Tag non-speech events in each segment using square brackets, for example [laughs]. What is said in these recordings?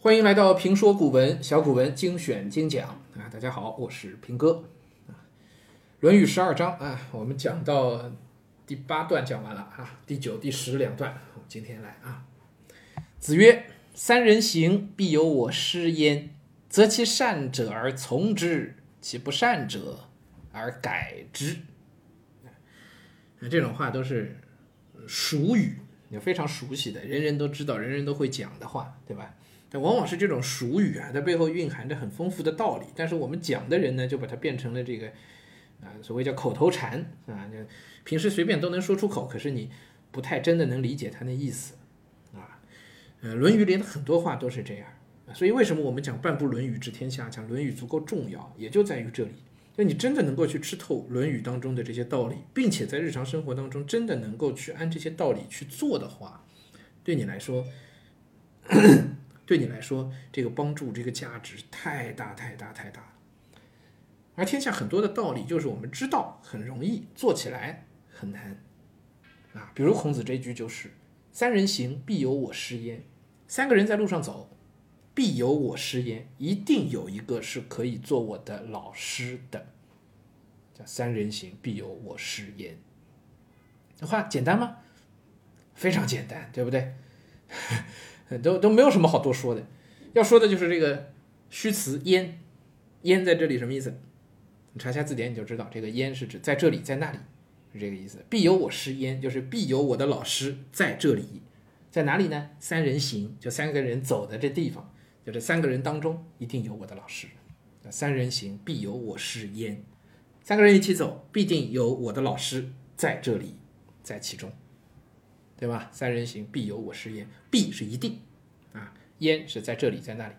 欢迎来到评说古文小古文精选精讲啊！大家好，我是平哥啊。《论语》十二章啊，我们讲到第八段讲完了啊，第九、第十两段，我们今天来啊。子曰：“三人行，必有我师焉。择其善者而从之，其不善者而改之。”那这种话都是熟语，也非常熟悉的，人人都知道，人人都会讲的话，对吧？但往往是这种俗语啊，它背后蕴含着很丰富的道理。但是我们讲的人呢，就把它变成了这个啊，所谓叫口头禅啊，就平时随便都能说出口，可是你不太真的能理解它那意思啊。呃，《论语》里的很多话都是这样，所以为什么我们讲半部《论语》治天下，讲《论语》足够重要，也就在于这里。就你真的能够去吃透《论语》当中的这些道理，并且在日常生活当中真的能够去按这些道理去做的话，对你来说。对你来说，这个帮助、这个价值太大、太大、太大了。而天下很多的道理，就是我们知道很容易，做起来很难啊。比如孔子这句就是“三人行，必有我师焉”。三个人在路上走，必有我师焉，一定有一个是可以做我的老师的。叫“三人行，必有我师焉”。这话简单吗？非常简单，对不对？都都没有什么好多说的，要说的就是这个虚词焉，焉在这里什么意思？你查一下字典你就知道，这个焉是指在这里，在那里，是这个意思。必有我师焉，就是必有我的老师在这里，在哪里呢？三人行，就三个人走的这地方，就这三个人当中一定有我的老师。三人行，必有我师焉。三个人一起走，必定有我的老师在这里，在其中。对吧？三人行，必有我师焉。必是一定，啊，焉是在这里，在那里。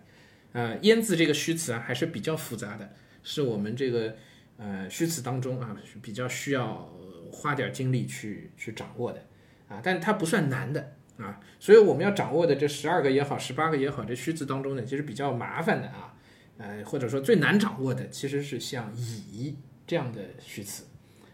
呃，焉字这个虚词啊，还是比较复杂的，是我们这个呃虚词当中啊，比较需要花点精力去去掌握的啊。但它不算难的啊，所以我们要掌握的这十二个也好，十八个也好，这虚词当中呢，其实比较麻烦的啊，呃，或者说最难掌握的，其实是像以这样的虚词，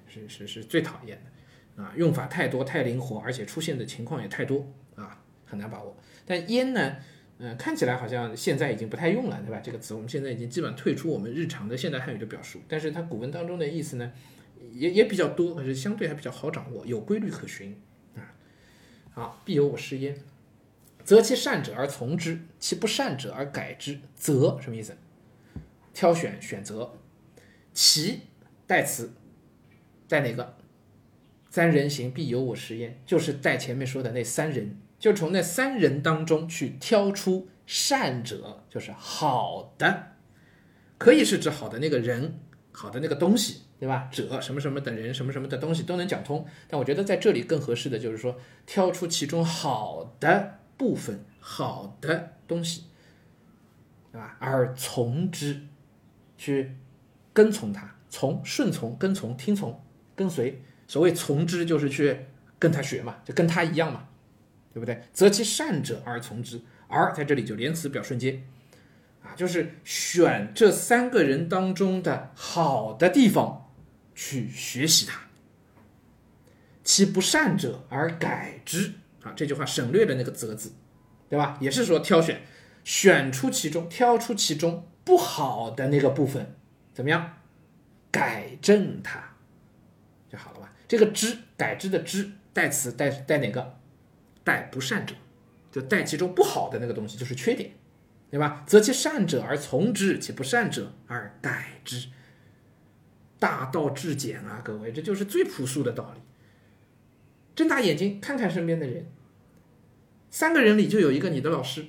是是是最讨厌的。啊，用法太多太灵活，而且出现的情况也太多啊，很难把握。但焉呢，嗯，看起来好像现在已经不太用了，对吧？这个词我们现在已经基本退出我们日常的现代汉语的表述。但是它古文当中的意思呢，也也比较多，可是相对还比较好掌握，有规律可循啊。好，必有我师焉，择其善者而从之，其不善者而改之。择什么意思？挑选、选择。其代词带哪个？三人行，必有我师焉，就是带前面说的那三人，就从那三人当中去挑出善者，就是好的，可以是指好的那个人，好的那个东西，对吧？者什么什么的人，什么什么的东西都能讲通。但我觉得在这里更合适的就是说，挑出其中好的部分，好的东西，对吧？而从之，去跟从他，从顺从、跟从、听从、跟随。所谓从之，就是去跟他学嘛，就跟他一样嘛，对不对？择其善者而从之，而在这里就连词表瞬间，啊，就是选这三个人当中的好的地方去学习他。其不善者而改之，啊，这句话省略了那个择字，对吧？也是说挑选，选出其中，挑出其中不好的那个部分，怎么样，改正它。这个知改之的知代词代代哪个？代不善者，就代其中不好的那个东西，就是缺点，对吧？择其善者而从之，其不善者而改之。大道至简啊，各位，这就是最朴素的道理。睁大眼睛看看身边的人，三个人里就有一个你的老师，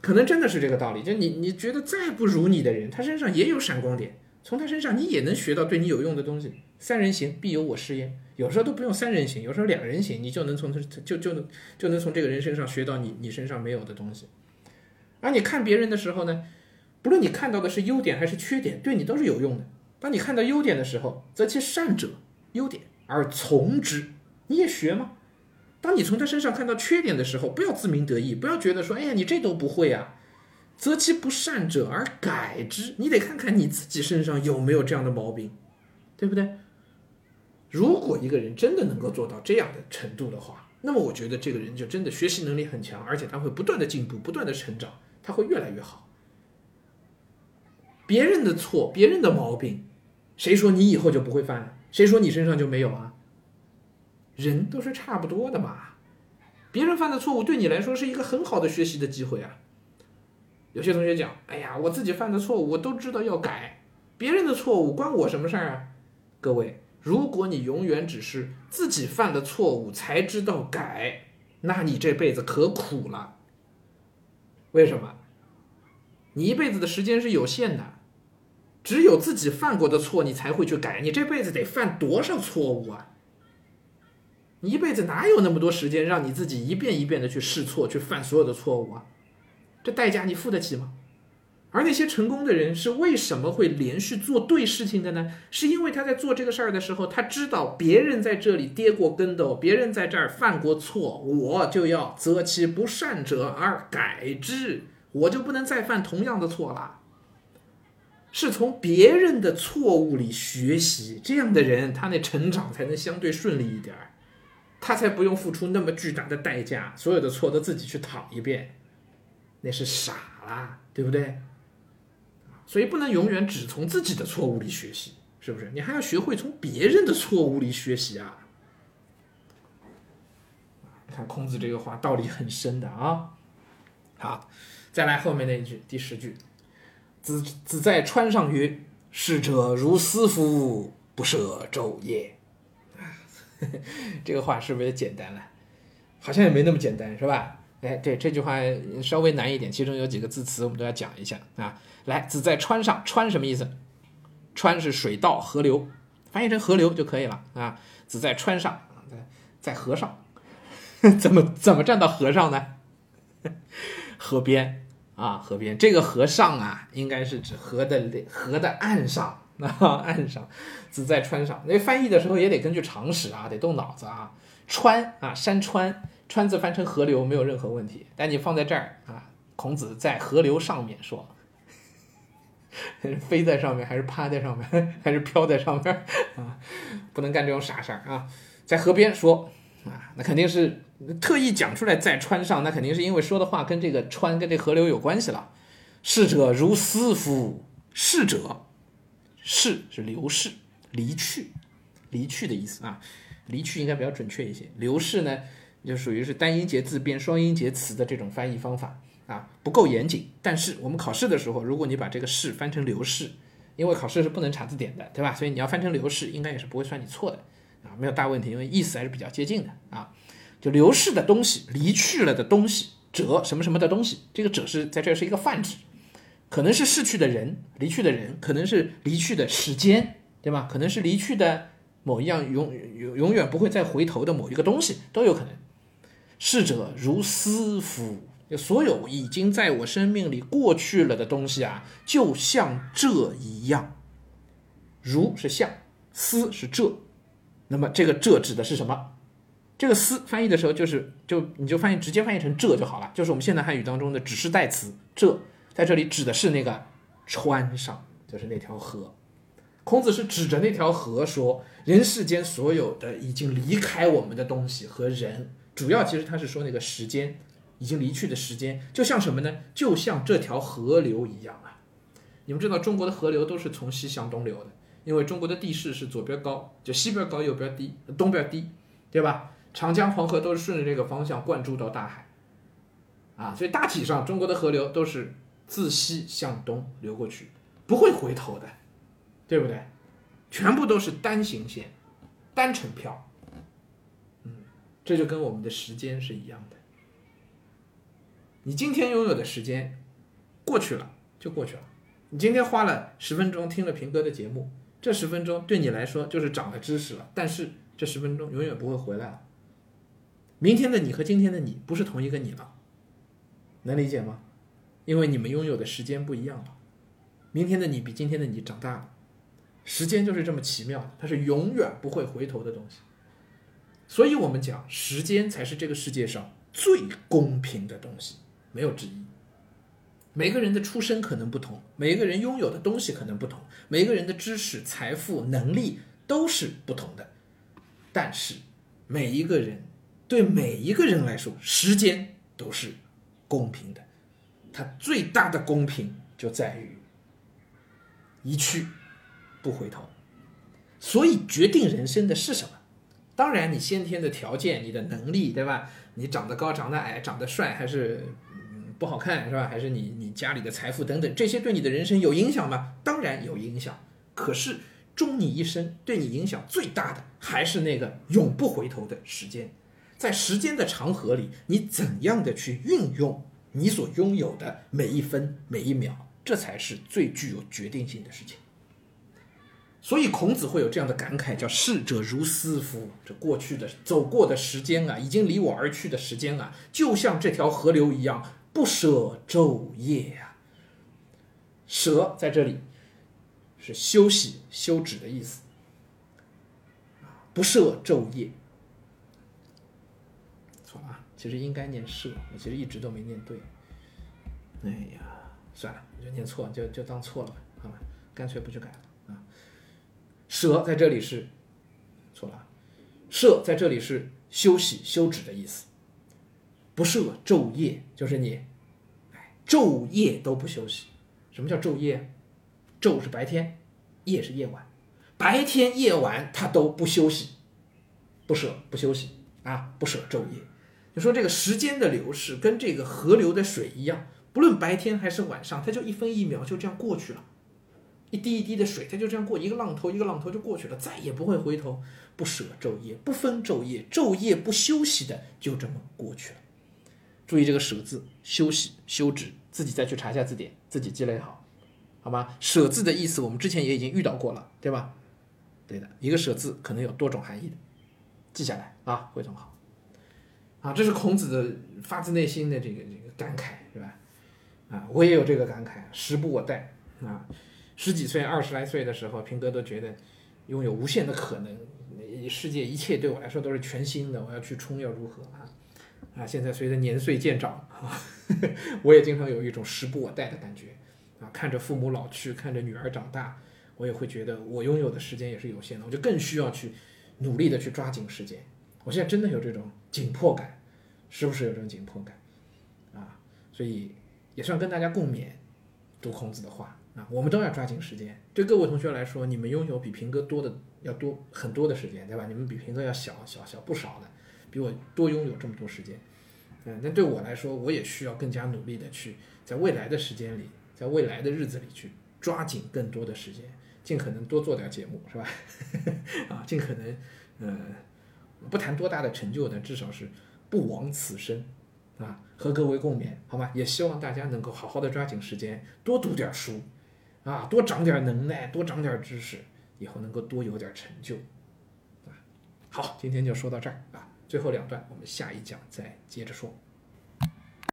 可能真的是这个道理。就你你觉得再不如你的人，他身上也有闪光点。从他身上，你也能学到对你有用的东西。三人行，必有我师焉。有时候都不用三人行，有时候两人行，你就能从他就就能就能从这个人身上学到你你身上没有的东西。而你看别人的时候呢，不论你看到的是优点还是缺点，对你都是有用的。当你看到优点的时候，择其善者，优点而从之，你也学吗？当你从他身上看到缺点的时候，不要自鸣得意，不要觉得说，哎呀，你这都不会啊。择其不善者而改之，你得看看你自己身上有没有这样的毛病，对不对？如果一个人真的能够做到这样的程度的话，那么我觉得这个人就真的学习能力很强，而且他会不断的进步，不断的成长，他会越来越好。别人的错，别人的毛病，谁说你以后就不会犯了？谁说你身上就没有啊？人都是差不多的嘛。别人犯的错误对你来说是一个很好的学习的机会啊。有些同学讲：“哎呀，我自己犯的错误我都知道要改，别人的错误关我什么事儿啊？”各位，如果你永远只是自己犯了错误才知道改，那你这辈子可苦了。为什么？你一辈子的时间是有限的。只有自己犯过的错，你才会去改。你这辈子得犯多少错误啊？你一辈子哪有那么多时间让你自己一遍一遍的去试错，去犯所有的错误啊？这代价你付得起吗？而那些成功的人是为什么会连续做对事情的呢？是因为他在做这个事儿的时候，他知道别人在这里跌过跟斗，别人在这儿犯过错，我就要择其不善者而改之，我就不能再犯同样的错了。是从别人的错误里学习，这样的人他那成长才能相对顺利一点儿，他才不用付出那么巨大的代价，所有的错都自己去讨一遍，那是傻啦，对不对？所以不能永远只从自己的错误里学习，是不是？你还要学会从别人的错误里学习啊！看孔子这个话道理很深的啊。好，再来后面那一句，第十句。子子在川上曰：“逝者如斯夫，不舍昼夜。[laughs] ”这个话是不是也简单了？好像也没那么简单，是吧？哎，对，这句话稍微难一点，其中有几个字词我们都要讲一下啊。来，子在川上，川什么意思？川是水道、河流，翻译成河流就可以了啊。子在川上，在在河上，[laughs] 怎么怎么站到河上呢？[laughs] 河边。啊，河边这个河上啊，应该是指河的河的岸上 [laughs] 啊，岸上，子在川上。那翻译的时候也得根据常识啊，得动脑子啊。川啊，山川，川字翻成河流没有任何问题。但你放在这儿啊，孔子在河流上面说，[laughs] 飞在上面还是趴在上面 [laughs] 还是飘在上面 [laughs] 啊？不能干这种傻事儿啊，在河边说。啊，那肯定是特意讲出来在川上，那肯定是因为说的话跟这个川跟这河流有关系了。逝者如斯夫，逝者，逝是流逝、离去、离去的意思啊，离去应该比较准确一些。流逝呢，就属于是单音节自变、双音节词的这种翻译方法啊，不够严谨。但是我们考试的时候，如果你把这个逝翻成流逝，因为考试是不能查字典的，对吧？所以你要翻成流逝，应该也是不会算你错的。啊，没有大问题，因为意思还是比较接近的啊。就流逝的东西，离去了的东西，者什么什么的东西，这个者是在这是一个泛指，可能是逝去的人，离去的人，可能是离去的时间，对吧？可能是离去的某一样永永永远不会再回头的某一个东西都有可能。逝者如斯夫，就所有已经在我生命里过去了的东西啊，就像这一样。如是像，斯是这。那么这个这指的是什么？这个思翻译的时候就是就你就翻译直接翻译成这就好了，就是我们现代汉语当中的指示代词这，在这里指的是那个川上，就是那条河。孔子是指着那条河说，人世间所有的已经离开我们的东西和人，主要其实他是说那个时间已经离去的时间，就像什么呢？就像这条河流一样啊。你们知道中国的河流都是从西向东流的。因为中国的地势是左边高，就西边高，右边低，东边低，对吧？长江、黄河都是顺着这个方向灌注到大海，啊，所以大体上中国的河流都是自西向东流过去，不会回头的，对不对？全部都是单行线，单程票，这就跟我们的时间是一样的。你今天拥有的时间过去了就过去了，你今天花了十分钟听了平哥的节目。这十分钟对你来说就是长了知识了，但是这十分钟永远不会回来了。明天的你和今天的你不是同一个你了，能理解吗？因为你们拥有的时间不一样了。明天的你比今天的你长大了，时间就是这么奇妙，它是永远不会回头的东西。所以我们讲，时间才是这个世界上最公平的东西，没有之一。每个人的出身可能不同，每个人拥有的东西可能不同，每个人的知识、财富、能力都是不同的。但是，每一个人对每一个人来说，时间都是公平的。它最大的公平就在于一去不回头。所以决定人生的是什么？当然，你先天的条件、你的能力，对吧？你长得高、长得矮、长得帅还是嗯不好看，是吧？还是你你家里的财富等等，这些对你的人生有影响吗？当然有影响。可是终你一生，对你影响最大的还是那个永不回头的时间。在时间的长河里，你怎样的去运用你所拥有的每一分每一秒，这才是最具有决定性的事情。所以孔子会有这样的感慨，叫“逝者如斯夫”。这过去的走过的时间啊，已经离我而去的时间啊，就像这条河流一样，不舍昼夜呀。舍在这里是休息、休止的意思不舍昼夜。错了啊，其实应该念舍，我其实一直都没念对。哎呀，算了，就念错，就就当错了吧，好吧，干脆不去改了。舍在这里是错了，舍在这里是休息休止的意思。不舍昼夜，就是你，哎，昼夜都不休息。什么叫昼夜？昼是白天，夜是夜晚，白天夜晚他都不休息，不舍不休息啊，不舍昼夜。就说这个时间的流逝跟这个河流的水一样，不论白天还是晚上，它就一分一秒就这样过去了。一滴一滴的水，它就这样过，一个浪头一个浪头就过去了，再也不会回头。不舍昼夜，不分昼夜，昼夜不休息的，就这么过去了。注意这个“舍”字，休息、休止，自己再去查一下字典，自己积累好，好吗？“舍”字的意思，我们之前也已经遇到过了，对吧？对的，一个“舍”字可能有多种含义的，记下来啊，汇总好。啊，这是孔子的发自内心的这个这个感慨，是吧？啊，我也有这个感慨，时不我待啊。十几岁、二十来岁的时候，平哥都觉得拥有无限的可能，世界一切对我来说都是全新的，我要去冲，要如何啊？啊！现在随着年岁渐长啊，[laughs] 我也经常有一种时不我待的感觉啊。看着父母老去，看着女儿长大，我也会觉得我拥有的时间也是有限的，我就更需要去努力的去抓紧时间。我现在真的有这种紧迫感，是不是有这种紧迫感啊？所以也算跟大家共勉，读孔子的话。啊，我们都要抓紧时间。对各位同学来说，你们拥有比平哥多的要多很多的时间，对吧？你们比平哥要小小小不少的，比我多拥有这么多时间。嗯，那对我来说，我也需要更加努力的去在未来的时间里，在未来的日子里去抓紧更多的时间，尽可能多做点节目，是吧？[laughs] 啊，尽可能，呃，不谈多大的成就呢，至少是不枉此生。啊，和各位共勉，好吗？也希望大家能够好好的抓紧时间，多读点书。啊，多长点能耐，多长点知识，以后能够多有点成就，啊，好，今天就说到这儿啊，最后两段我们下一讲再接着说。